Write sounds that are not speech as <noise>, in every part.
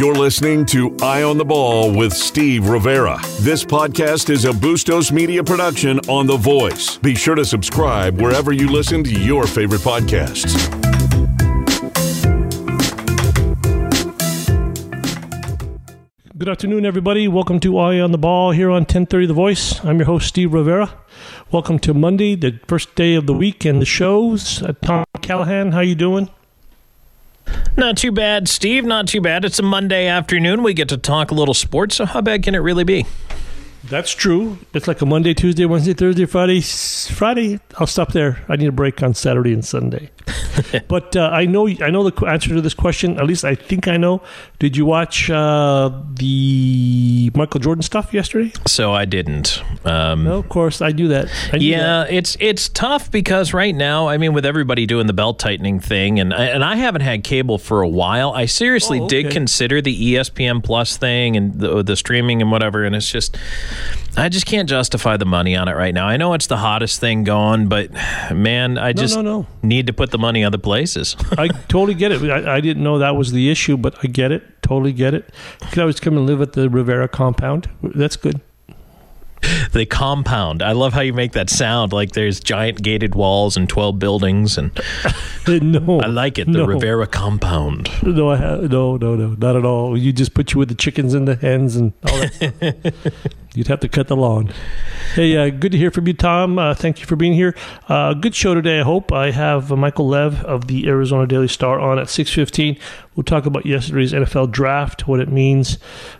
You're listening to Eye on the Ball with Steve Rivera. This podcast is a Bustos Media production on The Voice. Be sure to subscribe wherever you listen to your favorite podcasts. Good afternoon, everybody. Welcome to Eye on the Ball here on 1030 The Voice. I'm your host, Steve Rivera. Welcome to Monday, the first day of the week and the shows. Uh, Tom Callahan, how you doing? Not too bad, Steve. Not too bad. It's a Monday afternoon. We get to talk a little sports, so how bad can it really be? That's true. It's like a Monday, Tuesday, Wednesday, Thursday, Friday. Friday, I'll stop there. I need a break on Saturday and Sunday. <laughs> but uh, I know I know the answer to this question. At least I think I know. Did you watch uh, the Michael Jordan stuff yesterday? So I didn't. Um, no, of course I do that. I yeah, that. it's it's tough because right now, I mean, with everybody doing the belt tightening thing, and and I haven't had cable for a while. I seriously Oh, okay. did consider the ESPN Plus thing and the, the streaming and whatever, and it's just. I just can't justify the money on it right now. I know it's the hottest thing going, but man, I just no, no. need to put the money other places. <laughs> I totally get it. I, I didn't know that was the issue, but I get it. Totally get it. You could always come and live at the Rivera compound. That's good. the compound. I love how you make that sound like there's giant gated walls and 12 buildings and <laughs> no, I like it. The no. Rivera compound. No, I ha- no, no, no, not at all. You just put you with the chickens and the hens and all that. <laughs> You'd have to cut the lawn. Hey, uh, good to hear from you, Tom. Uh, thank you for being here. Uh, good show today. I hope I have uh, Michael Lev of the Arizona Daily Star on at six fifteen. We'll talk about yesterday's NFL draft, what it means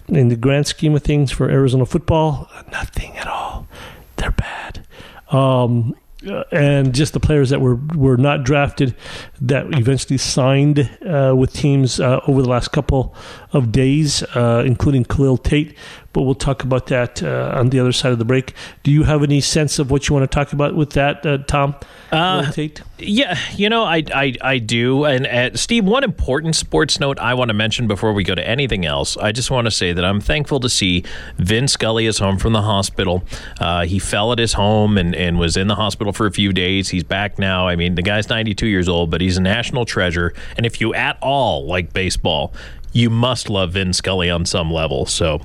in the grand scheme of things for Arizona football. Nothing at all. They're bad. Um, uh, and just the players that were were not drafted that eventually signed uh, with teams uh, over the last couple of days, uh, including Khalil Tate. But we'll talk about that uh, on the other side of the break. Do you have any sense of what you want to talk about with that, uh, Tom? Uh, Yeah, you know, I, I, I do. And uh, Steve, one important sports note I want to mention before we go to anything else. I just want to say that I'm thankful to see Vin Scully is home from the hospital. Uh, he fell at his home and, and was in the hospital for a few days. He's back now. I mean, the guy's 92 years old, but he's a national treasure. And if you at all like baseball, you must love Vin Scully on some level. So.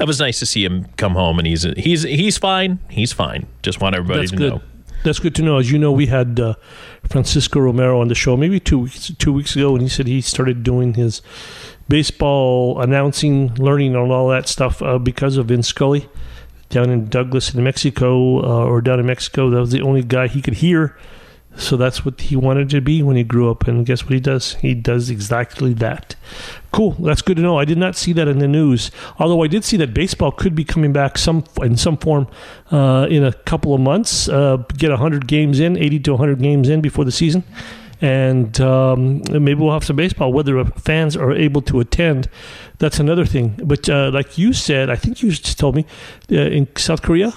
It was nice to see him come home, and he's he's he's fine. He's fine. Just want everybody That's to good. know. That's good to know. As you know, we had uh, Francisco Romero on the show maybe two weeks two weeks ago, and he said he started doing his baseball announcing, learning, and all that stuff uh, because of Vince Scully down in Douglas, in Mexico, uh, or down in Mexico. That was the only guy he could hear. So that's what he wanted to be when he grew up. And guess what he does? He does exactly that. Cool. That's good to know. I did not see that in the news. Although I did see that baseball could be coming back some in some form uh, in a couple of months. Uh, get 100 games in, 80 to 100 games in before the season. And um, maybe we'll have some baseball. Whether fans are able to attend, that's another thing. But uh, like you said, I think you just told me uh, in South Korea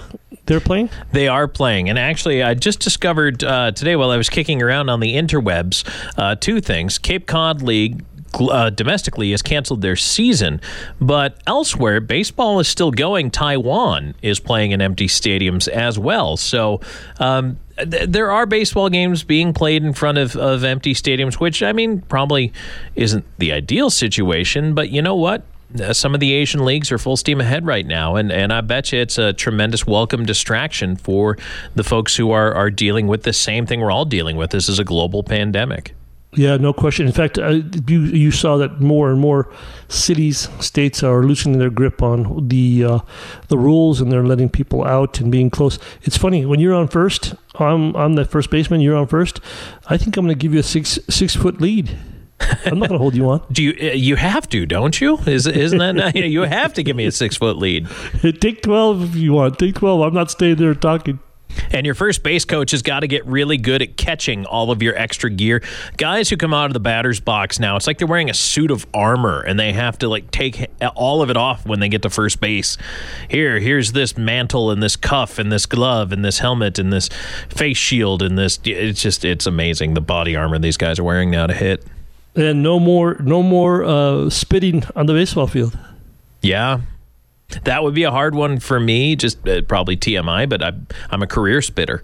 they're playing. They are playing. And actually, I just discovered uh, today while I was kicking around on the interwebs uh, two things. Cape Cod League. Uh, domestically has canceled their season, but elsewhere, baseball is still going. Taiwan is playing in empty stadiums as well. So um, th- there are baseball games being played in front of, of empty stadiums, which, I mean, probably isn't the ideal situation, but you know what? Uh, some of the Asian leagues are full steam ahead right now, and, and I bet you it's a tremendous welcome distraction for the folks who are, are dealing with the same thing we're all dealing with. This is a global pandemic. Yeah, no question. In fact, uh, you you saw that more and more cities, states are loosening their grip on the uh, the rules, and they're letting people out and being close. It's funny when you're on first. I'm I'm the first baseman. You're on first. I think I'm going to give you a six six foot lead. I'm not going to hold you on. <laughs> Do you uh, you have to, don't you? Is isn't that <laughs> you have to give me a six foot lead? <laughs> Take twelve if you want. Take twelve. I'm not staying there talking. And your first base coach has got to get really good at catching all of your extra gear. Guys who come out of the batter's box now, it's like they're wearing a suit of armor and they have to like take all of it off when they get to first base. Here, here's this mantle and this cuff and this glove and this helmet and this face shield and this it's just it's amazing the body armor these guys are wearing now to hit. And no more no more uh, spitting on the baseball field. Yeah. That would be a hard one for me, just uh, probably TMI, but I, I'm a career spitter.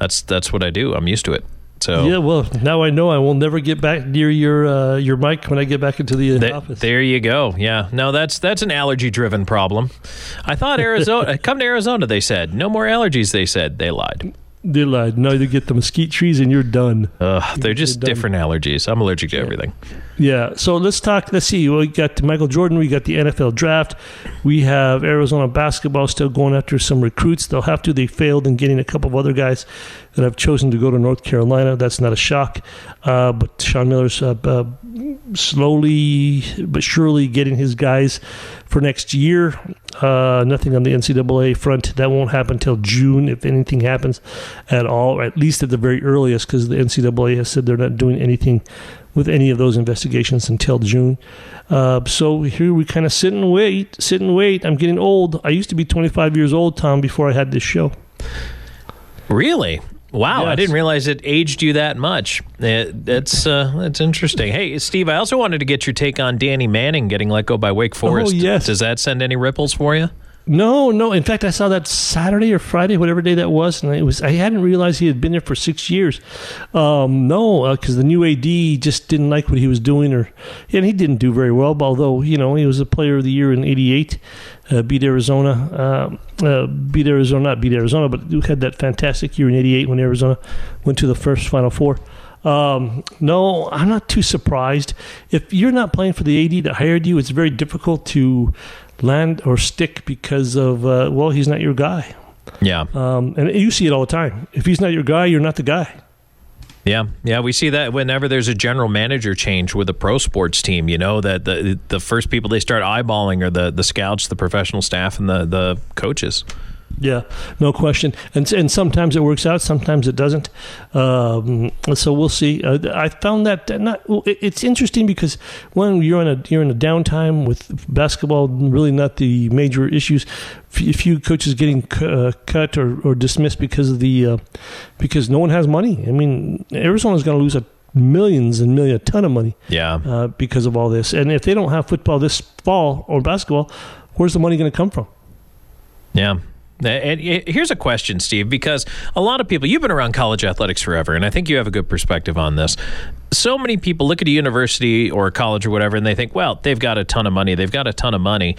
That's that's what I do. I'm used to it. So yeah, well, now I know I will never get back near your uh, your mic when I get back into the uh, th- office. there you go. Yeah, no, that's that's an allergy driven problem. I thought Arizona, <laughs> come to Arizona. They said no more allergies. They said they lied. They lied. Now you get the mesquite trees and you're done. Ugh, they're just different allergies. I'm allergic to everything. Yeah. So let's talk. Let's see. We got Michael Jordan. We got the NFL draft. We have Arizona basketball still going after some recruits. They'll have to. They failed in getting a couple of other guys that have chosen to go to North Carolina. That's not a shock. Uh, but Sean Miller's uh, uh, slowly but surely getting his guys for next year. Uh, nothing on the NCAA front. That won't happen until June, if anything happens at all, at least at the very earliest, because the NCAA has said they're not doing anything with any of those investigations until June. Uh, so here we kind of sit and wait, sit and wait. I'm getting old. I used to be 25 years old, Tom, before I had this show. Really? Wow, I didn't realize it aged you that much. It, that's uh, that's interesting. Hey, Steve, I also wanted to get your take on Danny Manning getting let go by Wake Forest. yes. Does that send any ripples for you? No, no. In fact, I saw that Saturday or Friday, whatever day that was, and it was. I hadn't realized he had been there for six years. Um, no, because the new AD just didn't like what he was doing, or and he didn't do very well. Although you know he was a Player of the Year in '88, uh, beat Arizona, uh, uh, beat Arizona, not beat Arizona, but had that fantastic year in '88 when Arizona went to the first Final Four. Um, no, I'm not too surprised. If you're not playing for the AD that hired you, it's very difficult to land or stick because of uh, well, he's not your guy. Yeah, Um, and you see it all the time. If he's not your guy, you're not the guy. yeah, yeah. We see that whenever there's a general manager change with a pro sports team. You know that the the first people they start eyeballing are the the scouts, the professional staff, and the the coaches. Yeah, no question. And and sometimes it works out, sometimes it doesn't. Um, so we'll see. Uh, I found that not. It's interesting because when you're in a you're in a downtime with basketball, really not the major issues. A few coaches getting cu- uh, cut or, or dismissed because of the uh, because no one has money. I mean, Arizona's going to lose a millions and million a ton of money Yeah, uh, because of all this. And if they don't have football this fall or basketball, where's the money going to come from? Yeah. And here's a question, Steve, because a lot of people, you've been around college athletics forever, and I think you have a good perspective on this. So many people look at a university or a college or whatever, and they think, well, they've got a ton of money. They've got a ton of money.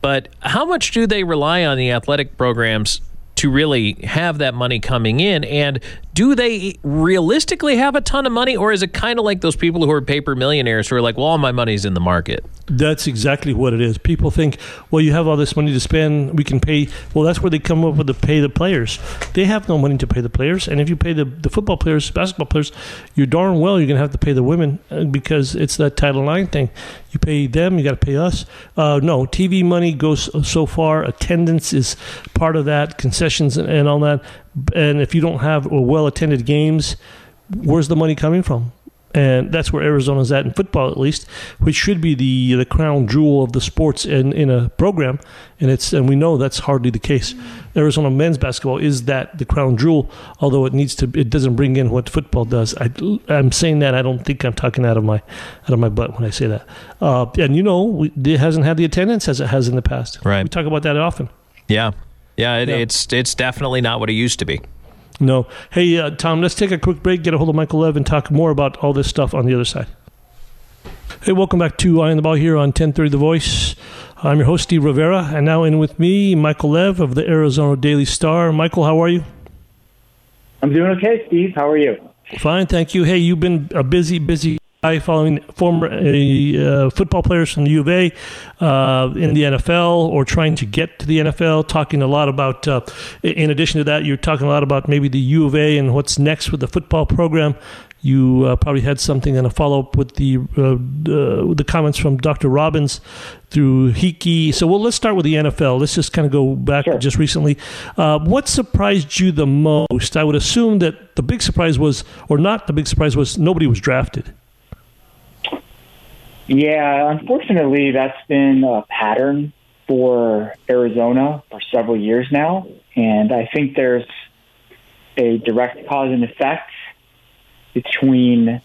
But how much do they rely on the athletic programs to really have that money coming in? And do they realistically have a ton of money, or is it kind of like those people who are paper millionaires who are like, well, all my money's in the market? That's exactly what it is. People think, well, you have all this money to spend. We can pay. Well, that's where they come up with the pay the players. They have no money to pay the players. And if you pay the, the football players, basketball players, you're darn well you're going to have to pay the women uh, because it's that Title IX thing. You pay them, you got to pay us. Uh, no, TV money goes so far. Attendance is part of that, concessions and, and all that. And if you don't have well attended games, where's the money coming from? and that's where Arizona's at in football, at least, which should be the the crown jewel of the sports in, in a program, and it's and we know that's hardly the case. Arizona men's basketball is that the crown jewel, although it needs to it doesn't bring in what football does. I, I'm saying that I don't think I'm talking out of my out of my butt when I say that, uh, and you know we, it hasn't had the attendance as it has in the past. Right. we talk about that often. Yeah. Yeah, it, Yeah. it's it's definitely not what it used to be. No. Hey, uh, Tom, let's take a quick break, get a hold of Michael Lev, and talk more about all this stuff on the other side. Hey, welcome back to Eye on the Ball here on 1030 The Voice. I'm your host, Steve Rivera, and now in with me, Michael Lev of the Arizona Daily Star. Michael, how are you? I'm doing okay, Steve. How are you? Fine, thank you. Hey, you've been a busy, busy guy following former uh, football players from the U of A uh, in the NFL or trying to get to the NFL, talking a lot about, uh, in addition to that, you're talking a lot about maybe the U of A and what's next with the football program. You uh, probably had something and a follow up with the uh, uh, the comments from Dr. Robbins through Heeke. So, well, let's start with the NFL. Let's just kind of go back Sure. just recently. Uh, what surprised you the most? I would assume that the big surprise was, or not the big surprise was, nobody was drafted. Yeah, unfortunately, that's been a pattern for Arizona for several years now, and I think there's a direct cause and effect between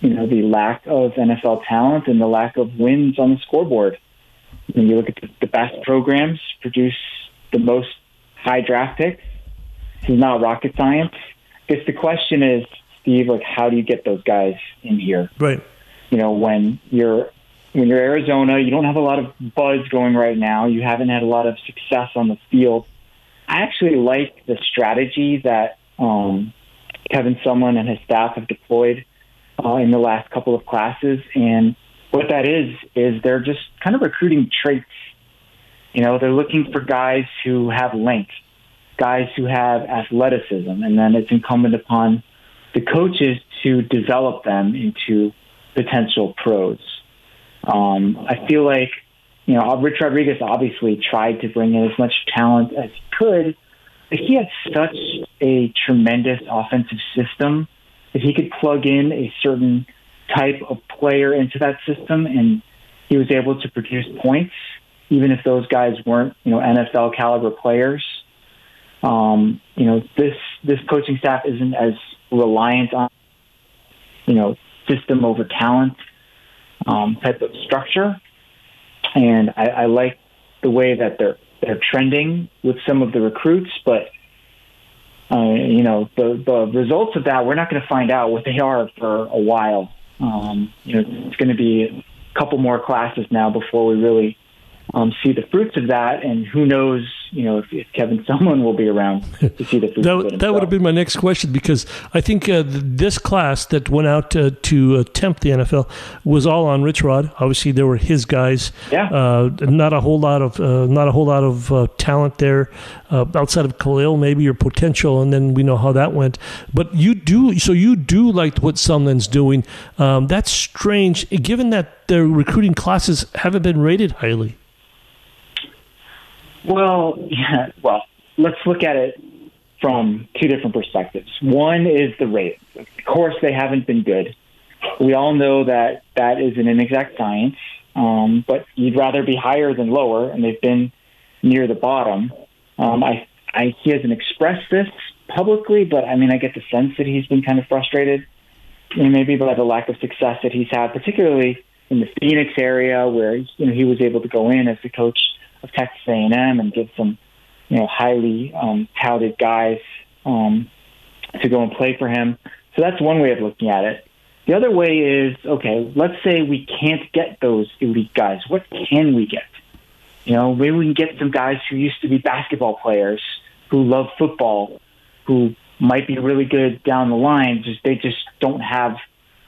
you know the lack of NFL talent and the lack of wins on the scoreboard. When you look at the, best programs produce the most high draft picks. This is not rocket science. I guess the question is, Steve, like how do you get those guys in here? Right. You know, when you're when you're Arizona, you don't have a lot of buzz going right now. You haven't had a lot of success on the field. I actually like the strategy that um, Kevin Sumlin and his staff have deployed uh, in the last couple of classes, and what that is is they're just kind of recruiting traits. You know, they're looking for guys who have length, guys who have athleticism, and then it's incumbent upon the coaches to develop them into potential pros. Um, I feel like, you know, Rich Rodriguez obviously tried to bring in as much talent as he could, but he had such a tremendous offensive system that he could plug in a certain type of player into that system and he was able to produce points, even if those guys weren't, you know, NFL caliber players. Um, you know, this this coaching staff isn't as reliant on, you know, system over talent um, type of structure, and I, I like the way that they're they're trending with some of the recruits, but. Uh, you know the the results of that we're not going to find out what they are for a while. Um, you know it's going to be a couple more classes now before we really um, see the fruits of that, and who knows, you know, if, if Kevin <laughs> Sumlin will be around to see the fruits. that that would have been my next question because I think uh, this class that went out uh, to uh, tempt the NFL was all on Rich Rod. Obviously, there were his guys. Yeah. Uh, not a whole lot of uh, not a whole lot of uh, talent there uh, outside of Khalil, maybe your potential, and then we know how that went. But you do so you do like what Sumlin's doing. Um, that's strange, given that their recruiting classes haven't been rated highly. Well, <laughs> yeah, well, let's look at it from two different perspectives. One is the rate. Of course, they haven't been good. We all know that that is an inexact science, um, but you'd rather be higher than lower, and they've been near the bottom. Um, I, I, he hasn't expressed this publicly, but I mean, I get the sense that he's been kind of frustrated, you know, maybe by the lack of success that he's had, particularly in the Phoenix area, where you know he was able to go in as the coach of Texas A&M and get some, you know, highly um, touted guys um, to go and play for him. So that's one way of looking at it. The other way is, okay, let's say we can't get those elite guys. What can we get? You know, maybe we can get some guys who used to be basketball players, who love football, who might be really good down the line. Just they just don't have,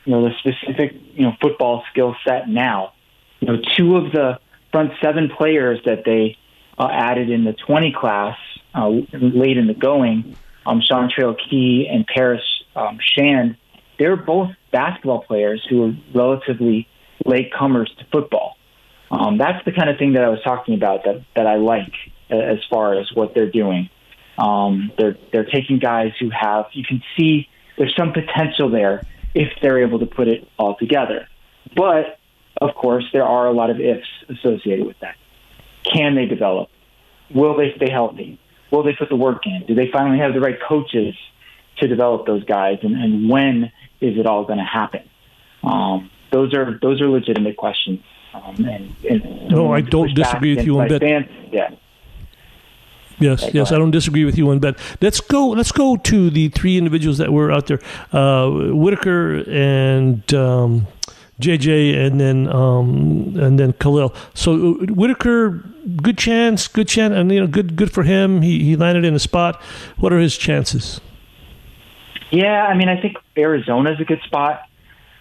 you know, the specific, you know, football skill set now. You know, two of the front seven players that they uh, added in the 20 class uh, late in the going, um, Chantrell Key and Paris um, Shand, they're both basketball players who are relatively late comers to football. Um, that's the kind of thing that I was talking about that, that I like as far as what they're doing. Um, they're they're taking guys who have you can see there's some potential there if they're able to put it all together. But of course, there are a lot of ifs associated with that. Can they develop? Will they stay healthy? Will they put the work in? Do they finally have the right coaches to develop those guys? And, and when is it all going to happen? Um, those are those are legitimate questions. Um, and, and no, I don't disagree with you on that. Yeah. Yes, okay, yes, I don't disagree with you on that. Let's go. Let's go to the three individuals that were out there: uh, Whitaker and um, JJ, and then um, and then Khalil. So uh, Whitaker, good chance, good chance, and you know, good good for him. He he landed in a spot. What are his chances? Yeah, I mean, I think Arizona is a good spot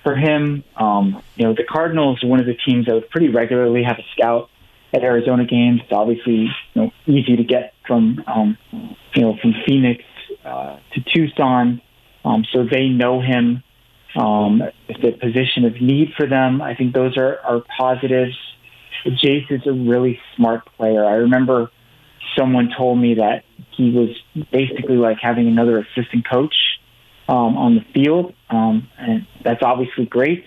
for him. Um, you know, the Cardinals are one of the teams that would pretty regularly have a scout at Arizona games. It's obviously you know easy to get from um, you know from Phoenix uh, to Tucson, um, so they know him. Um, the position of need for them, I think those are, are positives. Jace is a really smart player. I remember someone told me that he was basically like having another assistant coach um, on the field, um, and that's obviously great.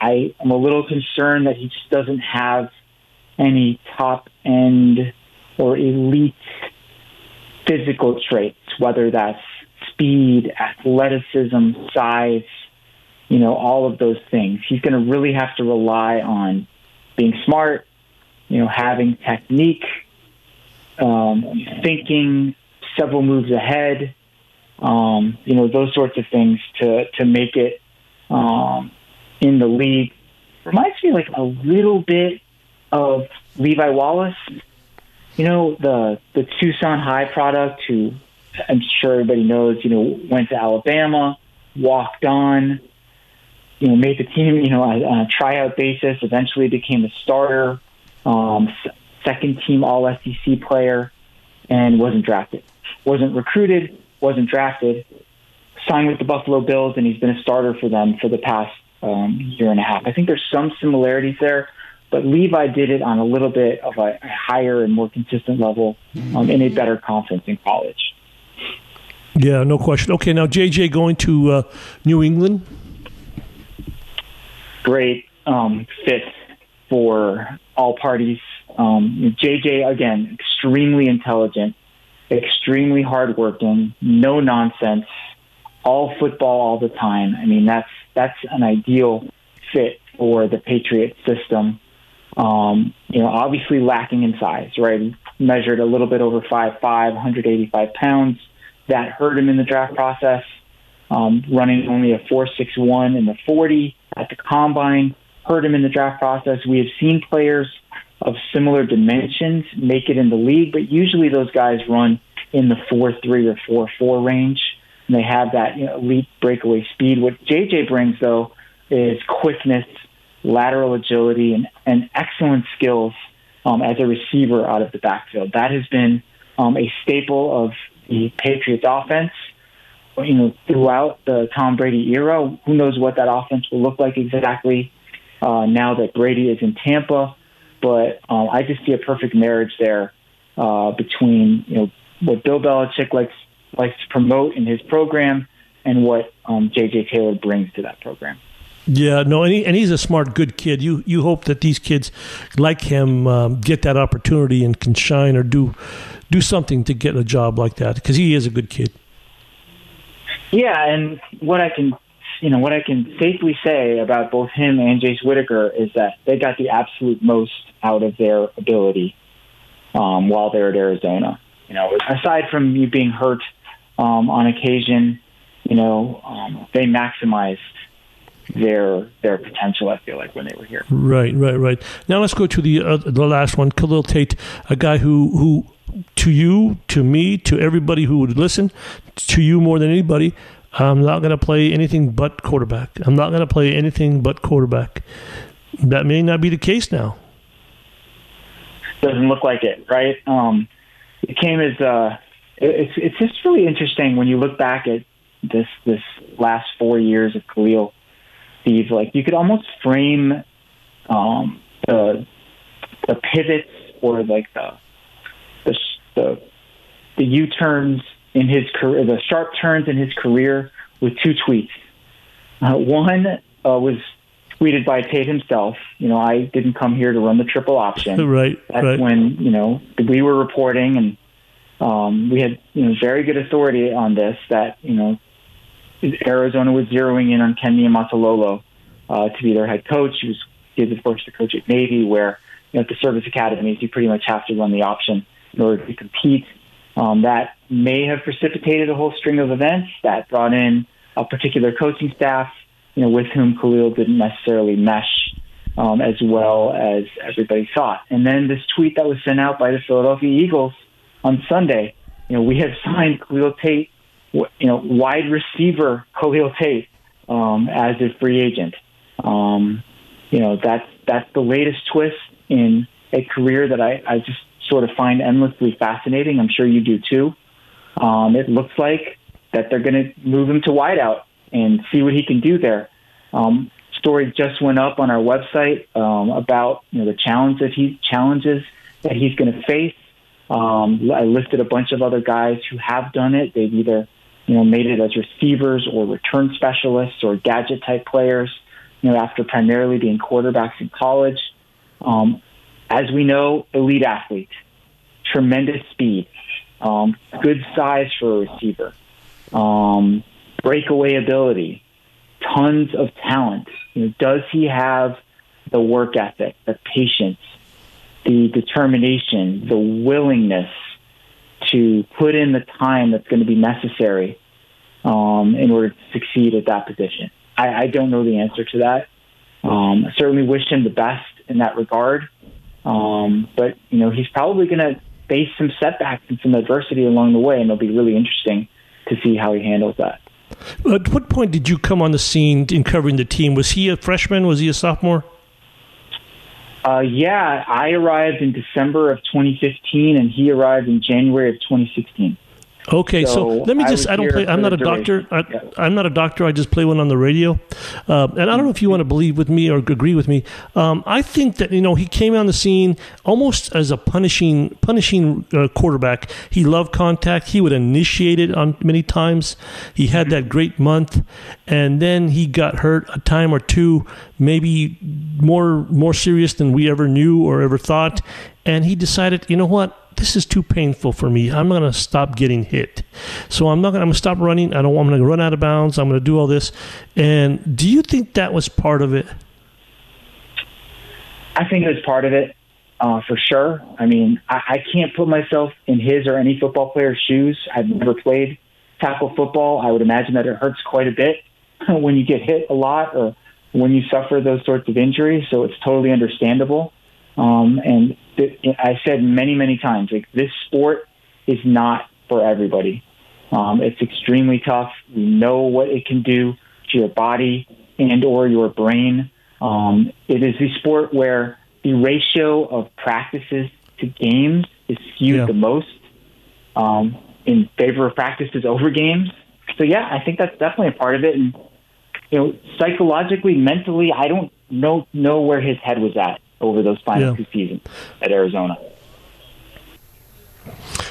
I am a little concerned that he just doesn't have any top end or elite physical traits, whether that's speed, athleticism, size, you know, all of those things. He's going to really have to rely on being smart, you know, having technique, um, thinking several moves ahead, um, you know, those sorts of things to to make it um, in the league. Reminds me like a little bit of Levi Wallace. You know, the the Tucson High product who I'm sure everybody knows, you know, went to Alabama, walked on, you know, made the team, you know, on, a tryout basis, eventually became a starter, um, second team All SEC player, and wasn't drafted. Wasn't recruited, wasn't drafted, signed with the Buffalo Bills, and he's been a starter for them for the past um, year and a half. I think there's some similarities there, but Levi did it on a little bit of a higher and more consistent level um, in a better conference in college. Yeah, no question. Okay, now JJ going to uh, New England. Great um, fit for all parties. Um, JJ again, extremely intelligent, extremely hardworking, no nonsense, all football all the time. I mean, that's that's an ideal fit for the Patriot system. Um, you know, obviously lacking in size, right? Measured a little bit over 5'5", 185 pounds. That hurt him in the draft process. Um, running only a 4.61 in the 40 at the combine hurt him in the draft process. We have seen players of similar dimensions make it in the league, but usually those guys run in the 4.3 or 4.4 range, and they have that you know, elite breakaway speed. What JJ brings, though, is quickness, lateral agility, and, and excellent skills um, as a receiver out of the backfield. That has been um, a staple of the Patriots offense. You know, throughout the Tom Brady era, who knows what that offense will look like exactly uh, now that Brady is in Tampa. But um, I just see a perfect marriage there uh, between you know what Bill Belichick likes likes to promote in his program and what um, J.J. Taylor brings to that program. Yeah, no, and, he, and he's a smart, good kid. You you hope that these kids like him um, get that opportunity and can shine or do do something to get a job like that because he is a good kid. Yeah, and what I can you know what I can safely say about both him and Jace Whitaker is that they got the absolute most out of their ability um, while they're at Arizona. You know, aside from you being hurt um, on occasion, you know, um, they maximized their their potential. I feel like when they were here. Right, right, right. Now let's go to the uh, the last one, Khalil Tate, a guy who who to you, to me, to everybody who would listen, to you more than anybody. I'm not going to play anything but quarterback. I'm not going to play anything but quarterback. That may not be the case now. Doesn't look like it, right? Um, it came as uh, it's it's just really interesting when you look back at this this last four years of Khalil Steve. Like you could almost frame um, the the pivots or like the the the, the U turns in his career, the sharp turns in his career with two tweets. Uh, one uh, was tweeted by Tate himself. You know, I didn't come here to run the triple option. <laughs> right. That's right. when you know we were reporting, and um, we had you know very good authority on this. That you know Arizona was zeroing in on Ken Niumatalolo uh, to be their head coach. He was he was of course the coach at Navy, where you know at the service academies you pretty much have to run the option in order to compete. Um, that may have precipitated a whole string of events that brought in a particular coaching staff, you know, with whom Khalil didn't necessarily mesh um, as well as everybody thought. And then this tweet that was sent out by the Philadelphia Eagles on Sunday, you know, we have signed Khalil Tate, you know, wide receiver Khalil Tate um, as a free agent. Um, you know, that's that's the latest twist in a career that I, I just sort of find endlessly fascinating. I'm sure you do too. Um, it looks like that they're going to move him to wideout and see what he can do there. Um, story just went up on our website um, about you know the challenge that he challenges that he's going to face. Um, I listed a bunch of other guys who have done it. They've either you know made it as receivers or return specialists or gadget type players. You know, after primarily being quarterbacks in college. Um, as we know, elite athlete, tremendous speed, um, good size for a receiver, um, breakaway ability, tons of talent. You know, does he have the work ethic, the patience, the determination, the willingness to put in the time that's going to be necessary um, in order to succeed at that position? I, I don't know the answer to that. Um, I certainly wish him the best in that regard. Um, but, you know, he's probably going to face some setbacks and some adversity along the way, and it'll be really interesting to see how he handles that. At what point did you come on the scene in covering the team? Was he a freshman? Was he a sophomore? Uh, yeah, I arrived in December of 2015, and he arrived in January of 2016. Okay, so, So let me just—I don't play—I'm not a doctor. I. I'm not a doctor. I just play one on the radio. Uh, and I don't know if you want to believe with me or agree with me. Um, I think that, you know, he came on the scene almost as a punishing, punishing uh, quarterback. He loved contact. He would initiate it on many times. He had that great month. And then he got hurt a time or two, maybe more, more serious than we ever knew or ever thought. And he decided, you know what? This is too painful for me. I'm going to stop getting hit. So I'm not going to stop running. I don't want to run out of bounds. I'm going to do all this. And do you think that was part of it? I think it was part of it, uh, for sure. I mean, I, I can't put myself in his or any football player's shoes. I've never played tackle football. I would imagine that it hurts quite a bit <laughs> when you get hit a lot or when you suffer those sorts of injuries. So it's totally understandable. Um, and th- I said many, many times, like this sport is not for everybody. Um, it's extremely tough. We know what it can do to your body and or your brain. Um, it is the sport where the ratio of practices to games is skewed Yeah. the most um, in favor of practices over games. So yeah, I think that's definitely a part of it. And you know, psychologically, mentally, I don't know know where his head was at over those final Yeah. two seasons at Arizona.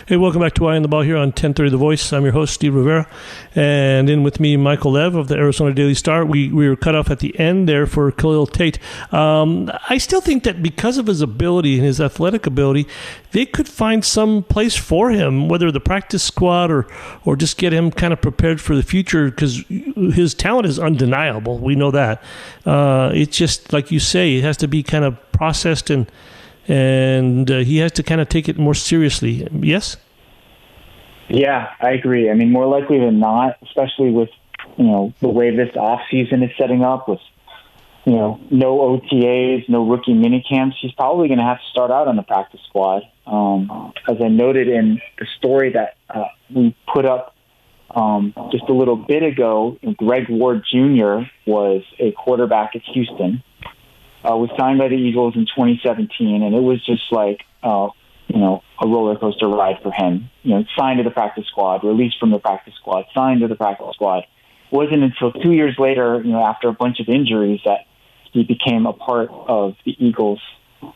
Hey, welcome back to Eye on the Ball here on 1030 The Voice. I'm your host, Steve Rivera. And in with me, Michael Lev of the Arizona Daily Star. We, we were cut off at the end there for Khalil Tate. Um, I still think that because of his ability and his athletic ability, they could find some place for him, whether the practice squad or, or just get him kind of prepared for the future because his talent is undeniable. We know that. Uh, it's just, like you say, it has to be kind of processed and and uh, he has to kind of take it more seriously. Yes. Yeah, I agree. I mean, more likely than not, especially with you know the way this off season is setting up with you know no OTAs, no rookie mini camps, he's probably going to have to start out on the practice squad. Um, as I noted in the story that uh, we put up um, just a little bit ago, Greg Ward Jr. was a quarterback at Houston. Uh, was signed by the Eagles in 2017, and it was just like uh, you know, a roller coaster ride for him. You know, signed to the practice squad, released from the practice squad, signed to the practice squad. Wasn't until two years later, you know, after a bunch of injuries, that he became a part of the Eagles'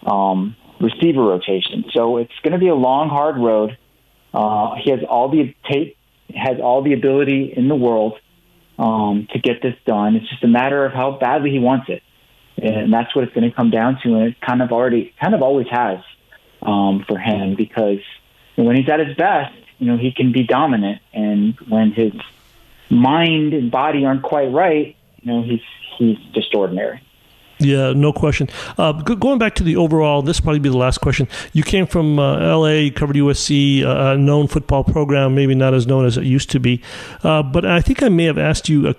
um, receiver rotation. So it's going to be a long, hard road. Uh, he has all the tape, has all the ability in the world um, to get this done. It's just a matter of how badly he wants it, and that's what it's going to come down to. And it kind of already, kind of always has um, for him because when he's at his best, you know, he can be dominant, and when his mind and body aren't quite right, you know, he's he's just ordinary. Yeah, no question. Uh, go- going back to the overall, this probably be the last question. You came from uh, L.A., covered USC, uh, a known football program, maybe not as known as it used to be. Uh, but I think I may have asked you a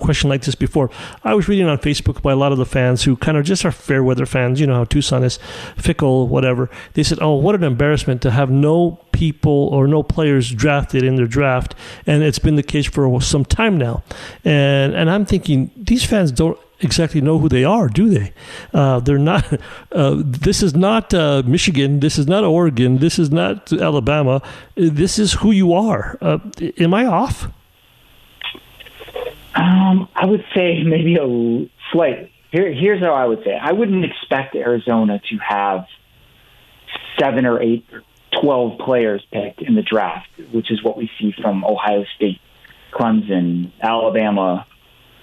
question like this before. I was reading on Facebook by a lot of the fans who kind of just are fair weather fans. You know how Tucson is fickle, whatever. They said, "Oh, what an embarrassment to have no people or no players drafted in their draft," and it's been the case for some time now. And and I'm thinking these fans don't exactly know who they are, do they? Uh, they're not. <laughs> Uh, this is not uh, Michigan. This is not Oregon. This is not Alabama. This is who you are. Uh, am I off? Um, I would say maybe a slight. Here, here's how I would say. it. I wouldn't expect Arizona to have seven or eight or twelve players picked in the draft, which is what we see from Ohio State, Clemson, Alabama.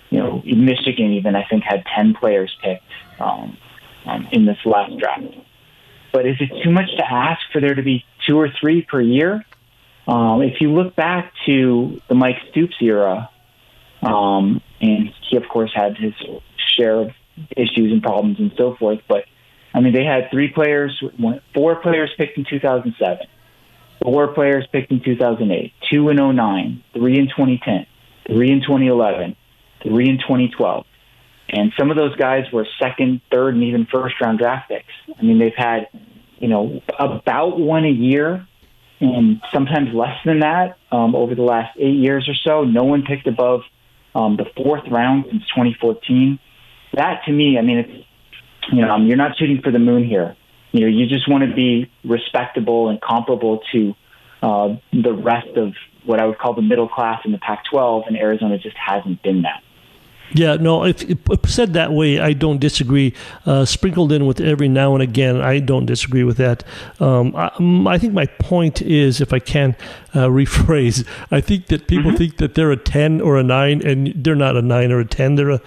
You know, Michigan even I think had ten players picked um, um, in this last draft. But is it too much to ask for there to be two or three per year? Um, if you look back to the Mike Stoops era, um, and he, of course, had his share of issues and problems and so forth. But I mean, they had three players, four players picked in 2007, four players picked in 2008, two in 09, three in 2010, three in 2011, three in 2012. And some of those guys were second, third, and even first round draft picks. I mean, they've had, you know, about one a year and sometimes less than that um, over the last eight years or so. No one picked above um, the fourth round since 2014. That to me, I mean, it's, you know, you're not shooting for the moon here. You know, you just want to be respectable and comparable to uh, the rest of what I would call the middle class in the Pac-12, and Arizona just hasn't been that. Yeah, no, if, if said that way, I don't disagree. Uh, sprinkled in with every now and again, I don't disagree with that. Um, I, I, think my point is, if I can uh, <laughs> rephrase, I think that people mm-hmm. think that they're a ten or a nine, and they're not a nine or a ten. They're a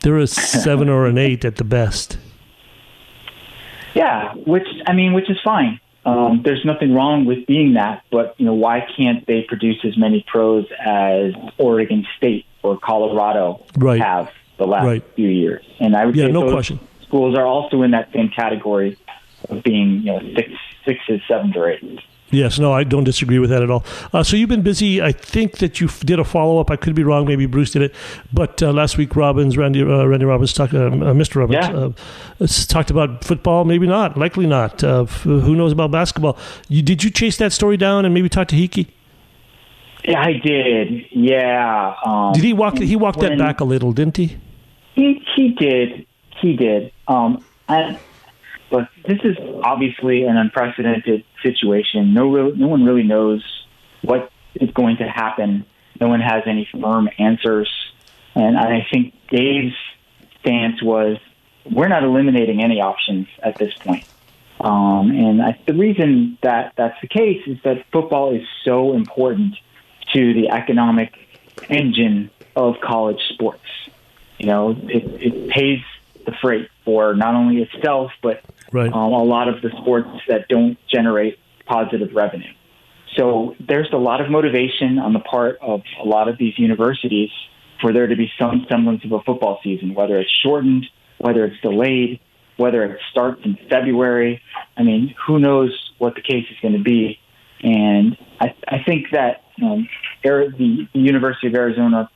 they're a seven or an eight at the best. Yeah, which I mean, which is fine. Um, there's nothing wrong with being that, but you know, why can't they produce as many pros as Oregon State or Colorado right. have the last right. few years? And I would yeah, say no those question. schools are also in that same category of being you know six, sixes, sevens, or eights. Yes, no, I don't disagree with that at all. Uh, so you've been busy. I think that you did a follow up. I could be wrong. Maybe Bruce did it, but uh, last week Robbins, Randy, uh, Randy Robbins, talk, uh, uh, Mr. Robbins, yeah. Uh, talked about football. Maybe not. Likely not. who knows about basketball? You, did you chase that story down and maybe talk to Heeke? Yeah, I did. Yeah. Um, did he walk? He walked that back a little, didn't he? He he did. He did. Um, and but this is obviously an unprecedented situation. No, real, no one really knows what is going to happen. No one has any firm answers. And I think Dave's stance was we're not eliminating any options at this point. Um, and I, the reason that that's the case is that football is so important to the economic engine of college sports. You know, it, it pays the freight for not only itself, but right. um, a lot of the sports that don't generate positive revenue. So there's a lot of motivation on the part of a lot of these universities for there to be some semblance of a football season, whether it's shortened, whether it's delayed, whether it starts in February. I mean, who knows what the case is going to be. And I, I think that um, the University of Arizona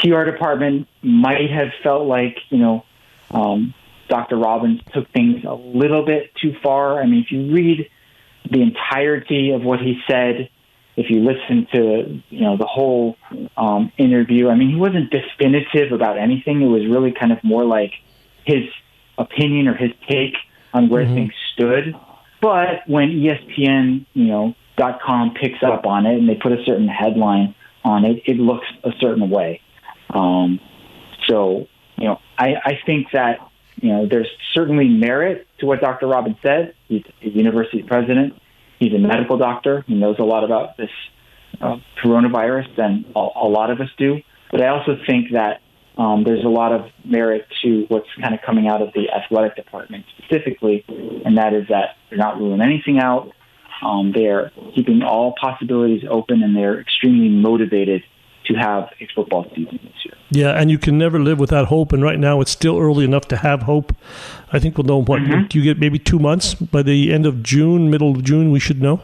PR department might have felt like, you know, um, Dr. Robbins took things a little bit too far. I mean, if you read the entirety of what he said, if you listen to you know the whole um, interview, I mean, he wasn't definitive about anything. It was really kind of more like his opinion or his take on where mm-hmm. things stood. But when ESPN, you know, com picks up on it and they put a certain headline on it, it looks a certain way. Um, so, you know, I, I think that you know, there's certainly merit to what Dr. Robbins said. He's a university president. He's a medical doctor. He knows a lot about this uh, coronavirus than a, a, lot of us do. But I also think that um, there's a lot of merit to what's kind of coming out of the athletic department specifically, and that is that they're not ruling anything out. Um, they're keeping all possibilities open, and they're extremely motivated to have a football season this year. Yeah, and you can never live without hope. And right now, it's still early enough to have hope. I think we'll know what. Mm-hmm. Do you get maybe two months by the end of June, middle of June? We should know.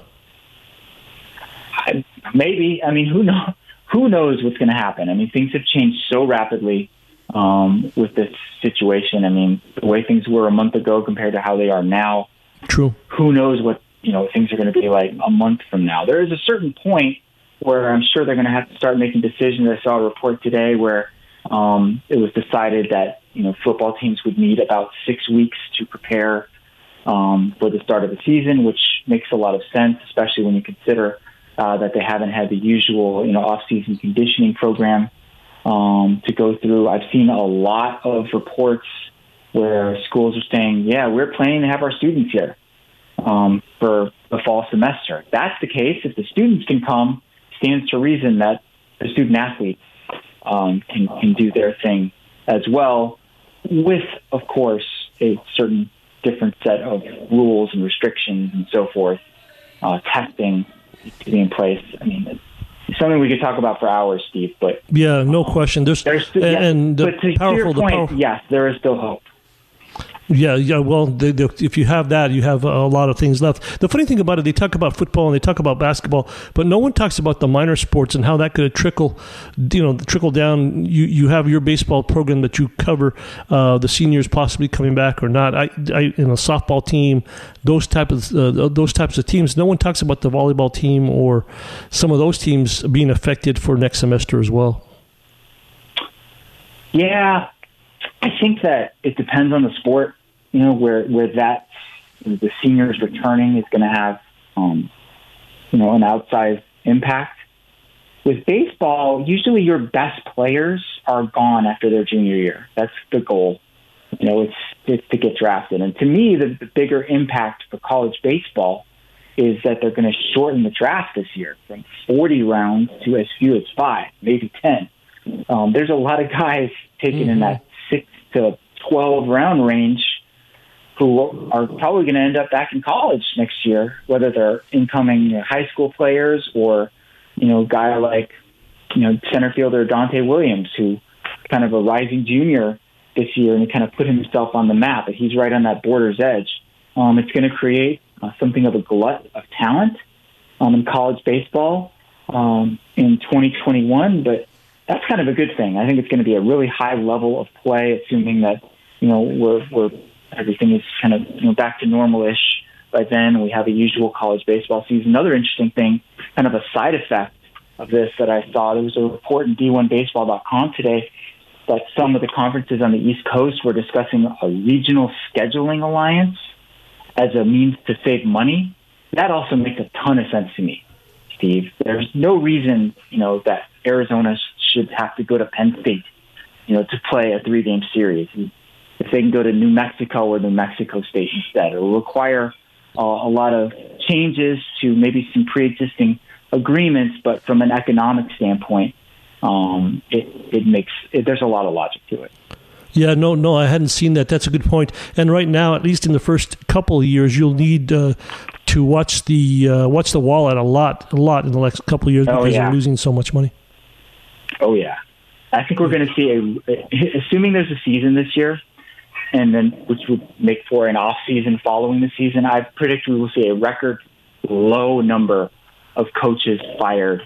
I, maybe. I mean, who knows? <laughs> Who knows what's going to happen? I mean, things have changed so rapidly um, with this situation. I mean, the way things were a month ago compared to how they are now. True. Who knows what you know things are going to be like a month from now? There is a certain point where I'm sure they're going to have to start making decisions. I saw a report today where um, it was decided that you know football teams would need about six weeks to prepare um, for the start of the season, which makes a lot of sense, especially when you consider uh, that they haven't had the usual you know off-season conditioning program um, to go through. I've seen a lot of reports where schools are saying, "Yeah, we're planning to have our students here um, for the fall semester." If that's the case. If the students can come, stands to reason that the student athletes um, can, can do their thing as well, with, of course, a certain different set of rules and restrictions and so forth. Uh, testing to be in place. I mean, it's something we could talk about for hours, Steve. But yeah, no question. There's, there's still and, yeah, but to, powerful, your point, yes, there is still hope. Yeah, yeah. Well, they, they, if you have that, you have a lot of things left. The funny thing about it, they talk about football and they talk about basketball, but no one talks about the minor sports and how that could trickle, you know, trickle down. You you have your baseball program that you cover, uh, the seniors possibly coming back or not. I, I in a softball team, those type of uh, those types of teams. No one talks about the volleyball team or some of those teams being affected for next semester as well. Yeah, I think that it depends on the sport. You know, where where that the seniors returning is going to have, um, you know, an outsized impact. With baseball, usually your best players are gone after their junior year. That's the goal. You know, it's it's to get drafted. And to me, the, the bigger impact for college baseball is that they're going to shorten the draft this year from 40 rounds to as few as five, maybe 10. Um, there's a lot of guys taken mm-hmm. in that six to 12 round range who are probably going to end up back in college next year, whether they're incoming high school players or, you know, guy like, you know, center fielder Donta Williams, who kind of a rising junior this year and kind of put himself on the map. He's right on that border's edge. Um, it's going to create uh, something of a glut of talent um, in college baseball um, in 2021, but that's kind of a good thing. I think it's going to be a really high level of play, assuming that you know we're, we're everything is kind of you know back to normal-ish by then. We have a usual college baseball season. Another interesting thing, kind of a side effect of this that I saw. There was a report in D1Baseball.com today that some of the conferences on the East Coast were discussing a regional scheduling alliance as a means to save money. That also makes a ton of sense to me, Steve. There's no reason, you know, that Arizona should have to go to Penn State, you know, to play a three game series. If they can go to New Mexico or New Mexico State instead, it will require uh, a lot of changes to maybe some pre existing agreements, but from an economic standpoint, um, it, it makes it, there's a lot of logic to it. Yeah, no, no, I hadn't seen that. That's a good point. And right now, at least in the first couple of years, you'll need uh, to watch the uh, watch the wallet a lot, a lot in the next couple of years oh, because yeah. you're losing so much money. Oh yeah, I think we're going to see a assuming there's a season this year, and then which would make for an off season following the season. I predict we will see a record low number of coaches fired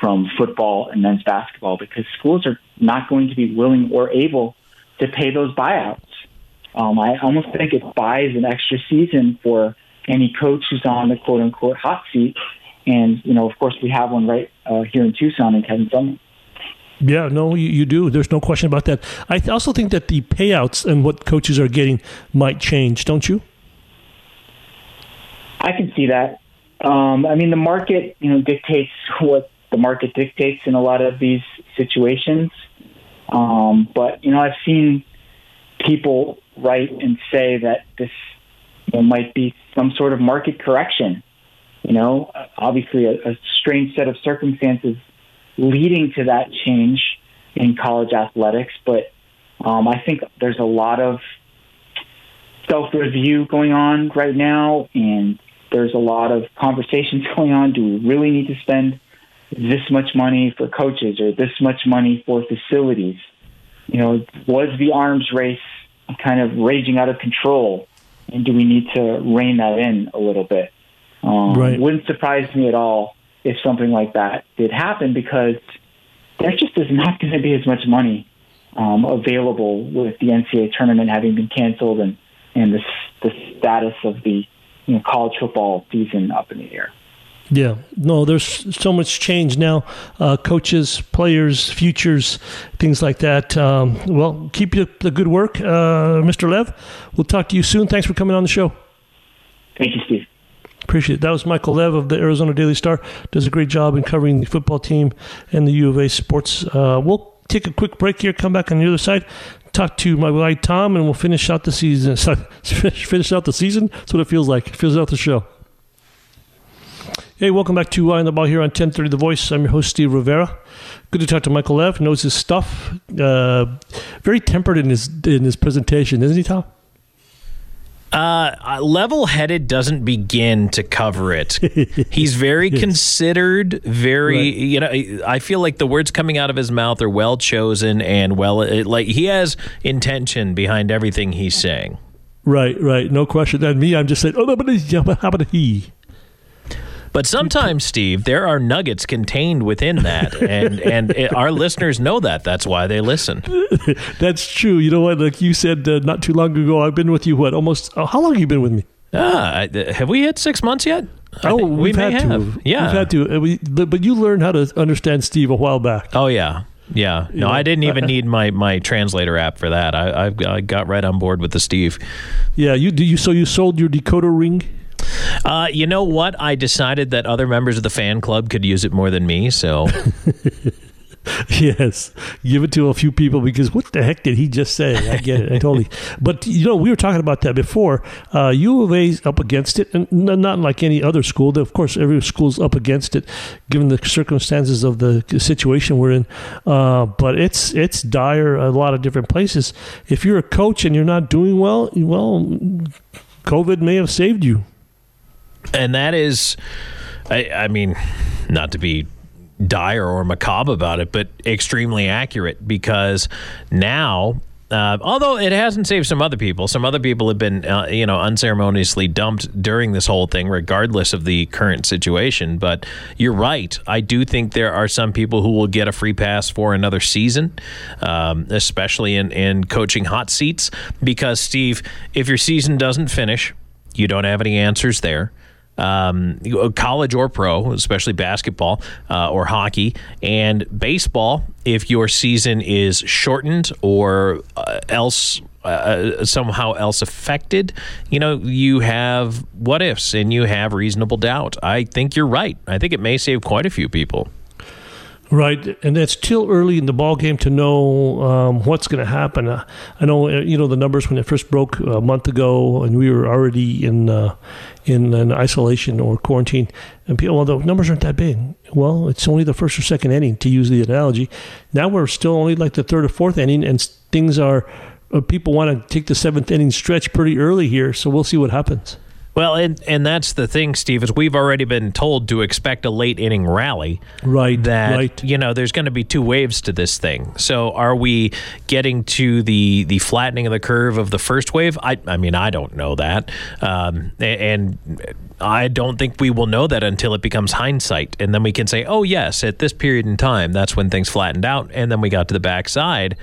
from football and men's basketball because schools are not going to be willing or able to pay those buyouts. Um, I almost think it buys an extra season for any coach who's on the quote unquote hot seat. And, you know, of course, we have one right uh, here in Tucson in Kevin Sumlin. Yeah, no, you, you, do. There's no question about that. I th- also think that the payouts and what coaches are getting might change, don't you? I can see that. Um, I mean, the market, you know, dictates what the market dictates in a lot of these situations. Um, but you know, I've seen people write and say that this you know, might be some sort of market correction. You know, obviously a, a strange set of circumstances leading to that change in college athletics, but um, I think there's a lot of self review going on right now, and there's a lot of conversations <laughs> going on. Do we really need to spend this much money for coaches or this much money for facilities? You know, was the arms race kind of raging out of control? And do we need to rein that in a little bit? Um, right. Wouldn't surprise me at all if something like that did happen because there just is not going to be as much money um, available with the NCAA tournament having been canceled and, and the, the status of the you know, college football season up in the air. Yeah, no, there's so much change now. Uh, coaches, players, futures, things like that. Um, well, keep up the good work, uh, Mr. Lev. We'll talk to you soon. Thanks for coming on the show. Thank you, Steve. Appreciate it. That was Michael Lev of the Arizona Daily Star. Does a great job in covering the football team and the U of A sports. Uh, we'll take a quick break here, come back on the other side, talk to my guy Tom, and we'll finish out the season. <laughs> finish out the season. That's what it feels like. It feels out the show. Hey, welcome back to Eye on the Ball here on 1030 The Voice. I'm your host, Steve Rivera. Good to talk to Michael Lev. Knows his stuff. Uh, very tempered in his in his presentation, isn't he, Tom? Uh, level-headed doesn't begin to cover it. <laughs> He's very yes. considered. Very, right. you know, I feel like the words coming out of his mouth are well chosen and well, like he has intention behind everything he's saying. Right, right. No question. And me, I'm just saying, oh, no, but how about he? But sometimes, Steve, there are nuggets contained within that, and and it, our listeners know that. That's why they listen. <laughs> That's true. You know what? Like you said uh, not too long ago, I've been with you. What? Almost? Uh, how long have you been with me? Ah, have we hit six months yet? I oh, we've had have. to. Yeah, we've had to. We, but you learned how to understand Steve a while back. Oh yeah, yeah. No, I didn't even <laughs> need my, my translator app for that. I, I, I got right on board with the Steve. Yeah, you do. You so you sold your decoder ring. Uh, you know what? I decided that other members of the fan club could use it more than me, so. <laughs> yes, give it to a few people because what the heck did he just say? I get it, I totally. <laughs> But you know, we were talking about that before. Uh, U of A's up against it, and not like any other school. Of course, every school's up against it, given the circumstances of the situation we're in. Uh, but it's it's dire a lot of different places. If you're a coach and you're not doing well, well, COVID may have saved you and that is, I, I mean, not to be dire or macabre about it, but extremely accurate because now uh, although it hasn't saved some other people, some other people have been, uh, you know, unceremoniously dumped during this whole thing, regardless of the current situation. But you're right. I do think there are some people who will get a free pass for another season, um, especially in, in coaching hot seats. Because, Steve, if your season doesn't finish, you don't have any answers there um, college or pro, especially basketball uh, or hockey, and baseball. If your season is shortened or uh, else uh, somehow else affected, you know, you have what ifs and you have reasonable doubt. I think you're right. I think it may save quite a few people. Right, and it's still early in the ball game to know um, what's going to happen. Uh, I know uh, you know the numbers when it first broke a month ago, and we were already in uh, in an isolation or quarantine. And people, well, the numbers aren't that big. Well, it's only the first or second inning, to use the analogy. Now we're still only like the third or fourth inning, and things are. Uh, people want to take the seventh inning stretch pretty early here, so we'll see what happens. Well, and and that's the thing, Steve, is we've already been told to expect a late inning rally. Right. That right. you know, there's going to be two waves to this thing. So, are we getting to the the flattening of the curve of the first wave? I I mean, I don't know that, um, and I don't think we will know that until it becomes hindsight, and then we can say, oh yes, at this period in time, that's when things flattened out, and then we got to the backside.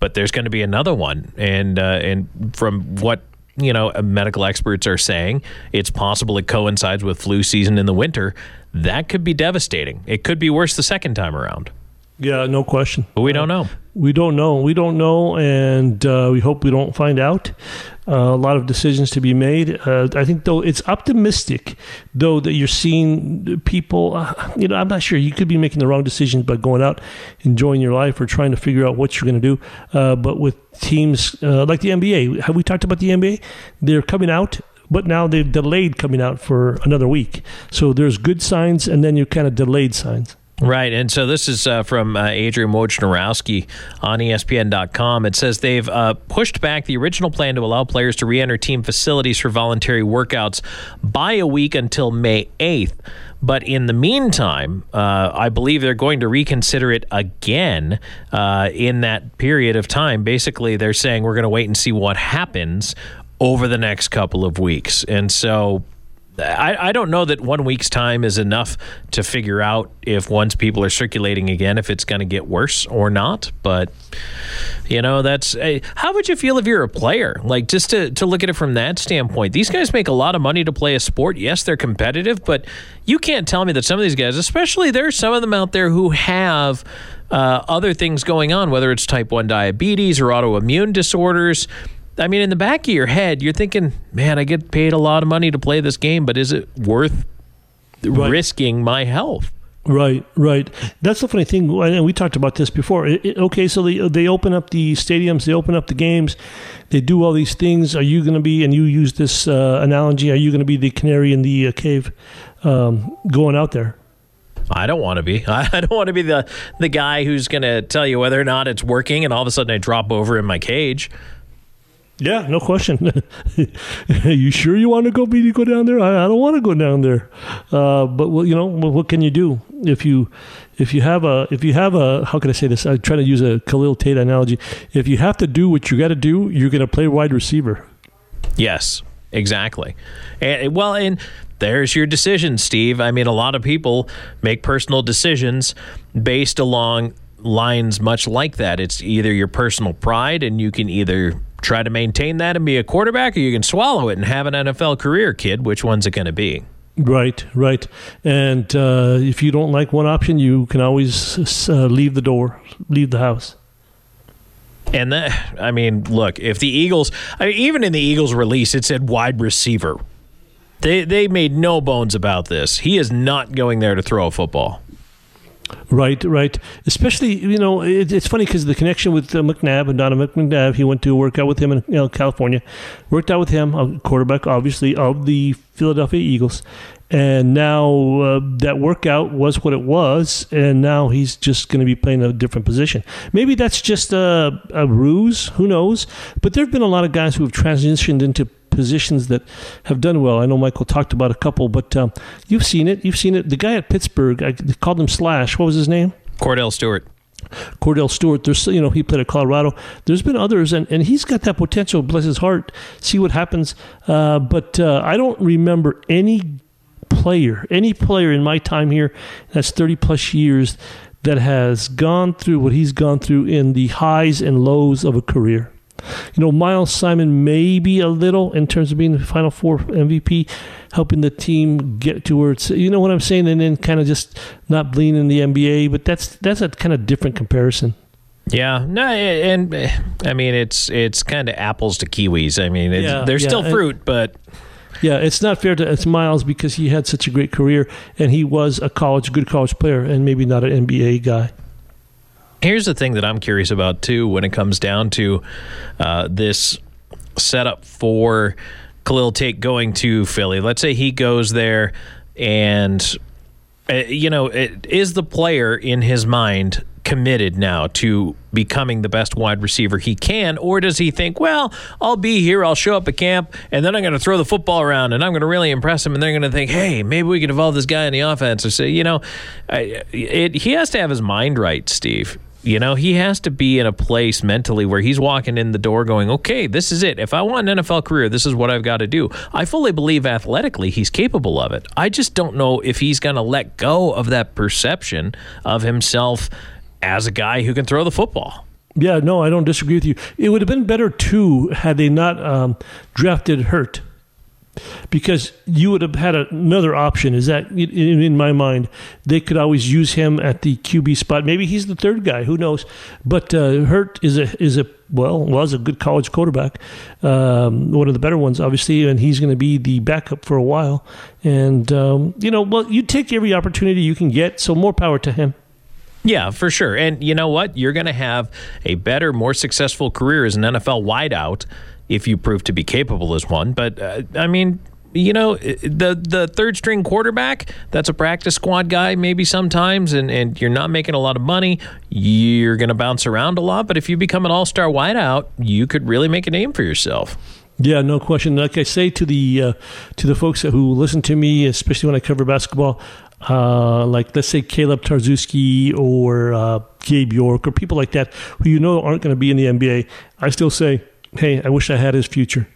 But there's going to be another one, and uh, and from what you know, medical experts are saying it's possible it coincides with flu season in the winter. That could be devastating. It could be worse the second time around. Yeah, no question. But we don't know. We don't know. We don't know, and uh, we hope we don't find out. Uh, a lot of decisions to be made. Uh, I think, though, it's optimistic, though, that you're seeing people. Uh, you know, I'm not sure. You could be making the wrong decisions by going out, enjoying your life, or trying to figure out what you're going to do. Uh, but with teams uh, like the NBA, have we talked about the NBA? They're coming out but now they've delayed coming out for another week. So there's good signs, and then you kind of delayed signs. Right. And so this is uh, from uh, Adrian Wojnarowski on ESPN.com. It says they've uh, pushed back the original plan to allow players to re enter team facilities for voluntary workouts by a week until May 8th. But in the meantime, uh, I believe they're going to reconsider it again uh, in that period of time. Basically, they're saying we're going to wait and see what happens over the next couple of weeks. And so I, I don't know that one week's time is enough to figure out if once people are circulating again, if it's going to get worse or not. But, you know, that's hey, how would you feel if you're a player? Like, just to, to look at it from that standpoint, these guys make a lot of money to play a sport. Yes, they're competitive, but you can't tell me that some of these guys, especially there's some of them out there who have. Uh, other things going on, whether it's type 1 diabetes or autoimmune disorders, I mean, in the back of your head, you're thinking, man, I get paid a lot of money to play this game, but is it worth right. risking my health? Right, right. That's the funny thing, and we talked about this before. It, it, okay, so they they open up the stadiums, they open up the games, they do all these things. Are you going to be? And you use this uh, analogy. Are you going to be the canary in the uh, cave, um, going out there? I don't want to be. <laughs> I don't want to be the the guy who's going to tell you whether or not it's working, and all of a sudden I drop over in my cage. Yeah, no question. <laughs> you sure you want to go be go down there? I, I don't want to go down there. Uh, but well, you know, what can you do if you if you have a if you have a how can I say this? I try to use a Khalil Tate analogy. If you have to do what you got to do, you're going to play wide receiver. Yes, exactly. And, well, and there's your decision, Steve. I mean, a lot of people make personal decisions based along lines much like that. It's either your personal pride, and you can either try to maintain that and be a quarterback, or you can swallow it and have an NFL career, kid. Which one's it going to be? Right, right. And uh, if you don't like one option, you can always uh, leave the door, leave the house. And that, I mean, look, if the Eagles, I mean, even in the Eagles release, it said wide receiver. They they made no bones about this. He is not going there to throw a football. Right, right. Especially, you know, it, it's funny because the connection with uh, McNabb and Donovan McNabb, he went to work out with him in you know, California, worked out with him, a quarterback, obviously, of the Philadelphia Eagles. And now uh, that workout was what it was, and now he's just going to be playing a different position. Maybe that's just a, a ruse, who knows? But there have been a lot of guys who have transitioned into positions that have done well. I know Michael talked about a couple, but um, you've seen it. You've seen it. The guy at Pittsburgh, I called him Slash. What was his name? Kordell Stewart. Kordell Stewart. There's, you know, he played at Colorado. There's been others, and, and he's got that potential. Bless his heart. See what happens. Uh, but uh, I don't remember any player, any player in my time here, that's 30 plus years, that has gone through what he's gone through in the highs and lows of a career. You know, Miles Simon maybe a little in terms of being the Final Four MVP, helping the team get to where it's. You know what I'm saying, and then kind of just not bleeding in the NBA. But that's that's a kind of different comparison. Yeah, no, and eh, I mean it's it's kind of apples to kiwis. I mean, yeah, they're yeah, still fruit, and, but yeah, it's not fair to it's Miles because he had such a great career and he was a college good college player and maybe not an NBA guy. Here's the thing that I'm curious about too when it comes down to uh, this setup for Khalil Tate going to Philly. Let's say he goes there and uh, you know, it, is the player in his mind committed now to becoming the best wide receiver he can? Or does he think, well, I'll be here, I'll show up at camp, and then I'm going to throw the football around and I'm going to really impress him, and they're going to think, hey, maybe we can involve this guy in the offense? Or say, you know, I, it, he has to have his mind right, Steve. You know, he has to be in a place mentally where he's walking in the door going, okay, this is it. If I want an NFL career, this is what I've got to do. I fully believe athletically he's capable of it. I just don't know if he's going to let go of that perception of himself as a guy who can throw the football. Yeah, no, I don't disagree with you. It would have been better, too, had they not um, drafted Hurt because you would have had another option. Is that in my mind they could always use him at the QB spot? Maybe he's the third guy. Who knows? But uh, Hurt is a is a well was a good college quarterback, um, one of the better ones, obviously, and he's going to be the backup for a while. And um, you know, well, you take every opportunity you can get. So more power to him. Yeah, for sure. And you know what? You're going to have a better, more successful career as an NFL wideout if you prove to be capable as one. But uh, I mean, you know, the the third string quarterback, that's a practice squad guy maybe sometimes, and, and you're not making a lot of money. You're going to bounce around a lot. But if you become an all star wideout, you could really make a name for yourself. Yeah, no question. Like I say to the uh, to the folks who listen to me, especially when I cover basketball, uh, like let's say Kaleb Tarczewski or uh, Gabe York or people like that who you know aren't going to be in the NBA, I still say hey, I wish I had his future.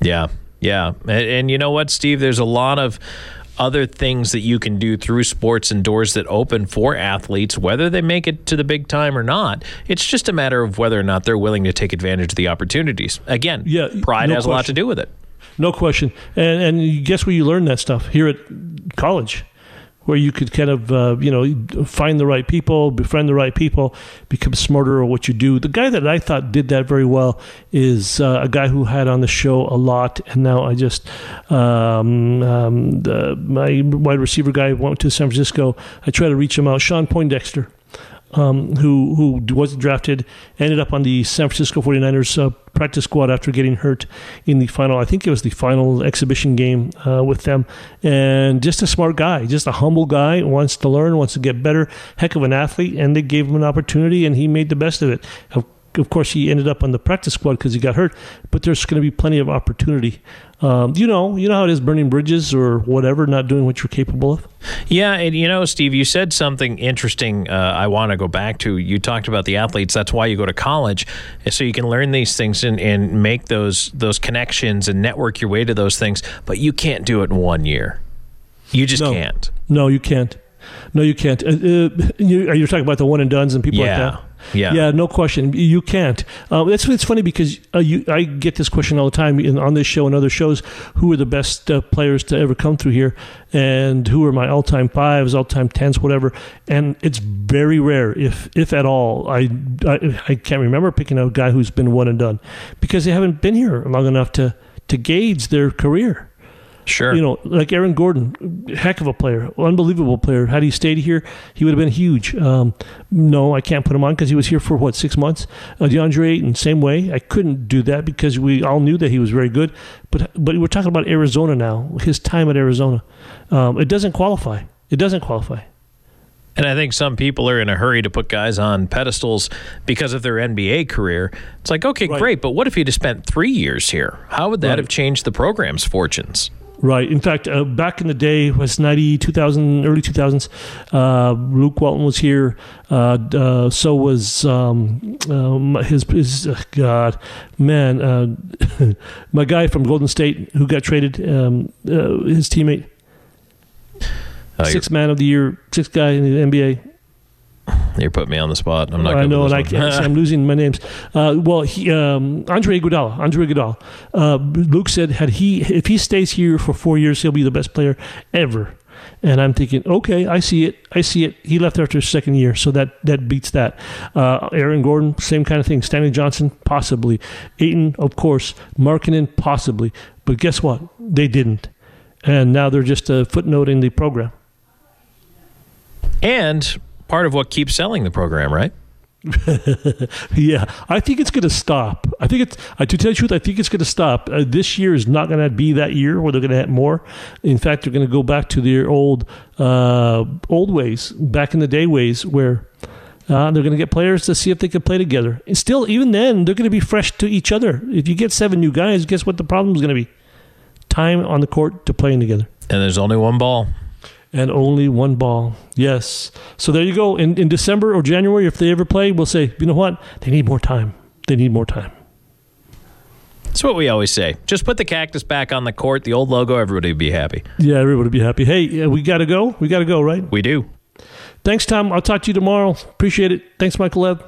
Yeah, yeah. And, and, you know what, Steve? There's a lot of other things that you can do through sports and doors that open for athletes, whether they make it to the big time or not. It's just a matter of whether or not they're willing to take advantage of the opportunities. Again, yeah, pride no has question. a lot to do with it. No question. And, and guess where you learn that stuff? Here at college where you could kind of uh, you know find the right people, befriend the right people, become smarter at what you do. The guy that I thought did that very well is uh, a guy who had on the show a lot, and now I just um, um, the, my wide receiver guy went to San Francisco. I try to reach him out, Shawn Poindexter um, who who was drafted, ended up on the San Francisco 49ers uh, practice squad after getting hurt in the final. I think it was the final exhibition game uh, with them. And just a smart guy, just a humble guy, wants to learn, wants to get better. Heck of an athlete, and they gave him an opportunity, and he made the best of it. Of, of course, he ended up on the practice squad because he got hurt, but there's going to be plenty of opportunity um, you know, you know how it is burning bridges or whatever, not doing what you're capable of. Yeah, and you know, Steve, you said something interesting. Uh, I want to go back to. You talked about the athletes. That's why you go to college, so you can learn these things and, and make those those connections and network your way to those things. But you can't do it in one year. You just No. can't. No, you can't. No, you can't. Uh, uh, you, you're talking about the one and dones and people Yeah. like that. Yeah. yeah, no question. You can't. Uh, it's it's funny because uh, you, I get this question all the time in, on this show and other shows. Who are the best uh, players to ever come through here, and who are my all-time fives, all-time tens, whatever? And it's very rare, if if at all. I, I I can't remember picking out a guy who's been one and done because they haven't been here long enough to to gauge their career Sure. you know, like Aaron Gordon, heck of a player, unbelievable player. Had he stayed here, he would have been huge. Um, no, I can't put him on because he was here for what six months. Uh, DeAndre Ayton, same way. I couldn't do that because we all knew that he was very good. But but we're talking about Arizona now. His time at Arizona, um, it doesn't qualify. It doesn't qualify. And I think some people are in a hurry to put guys on pedestals because of their NBA career. It's like, okay, Right. great, but what if he'd have spent three years here? How would that Right. have changed the program's fortunes? Right. In fact, uh, back in the day, it was 90, 2000, early 2000s, uh, Luke Walton was here. Uh, uh, so was um, um, his, his uh, God, man, uh, <laughs> my guy from Golden State who got traded, um, uh, his teammate, sixth man of the year, sixth guy in the NBA. You're putting me on the spot. I'm not. Going I know, and I can't. I'm <laughs> losing my names. Uh, well, he, um, Andre Iguodala. Andre Iguodala. Uh, Luke said, had he if he stays here for four years, he'll be the best player ever. And I'm thinking, okay, I see it. I see it. He left after his second year, so that that beats that. Uh, Aaron Gordon, same kind of thing. Stanley Johnson, possibly. Ayton, of course. Markkanen, possibly. But guess what? They didn't, and now they're just a footnote in the program. and part of what keeps selling the program, right? <laughs> Yeah, I think it's going to stop. I think it's uh, to tell you the truth. I think it's going to stop. Uh, this year is not going to be that year where they're going to have more. In fact, they're going to go back to their old uh, old ways, back in the day ways, where uh, they're going to get players to see if they can play together. And still, even then, they're going to be fresh to each other. If you get seven new guys, guess what the problem is going to be? Time on the court to playing together And there's only one ball. And only one ball. Yes. So there you go. In, in December or January, if they ever play, we'll say, you know what? They need more time. They need more time. That's what we always say. Just put the cactus back on the court, the old logo, everybody would be happy. Yeah, everybody will be happy. Hey, we got to go. We got to go, right? We do. Thanks, Tom. I'll talk to you tomorrow. Appreciate it. Thanks, Michael Lev.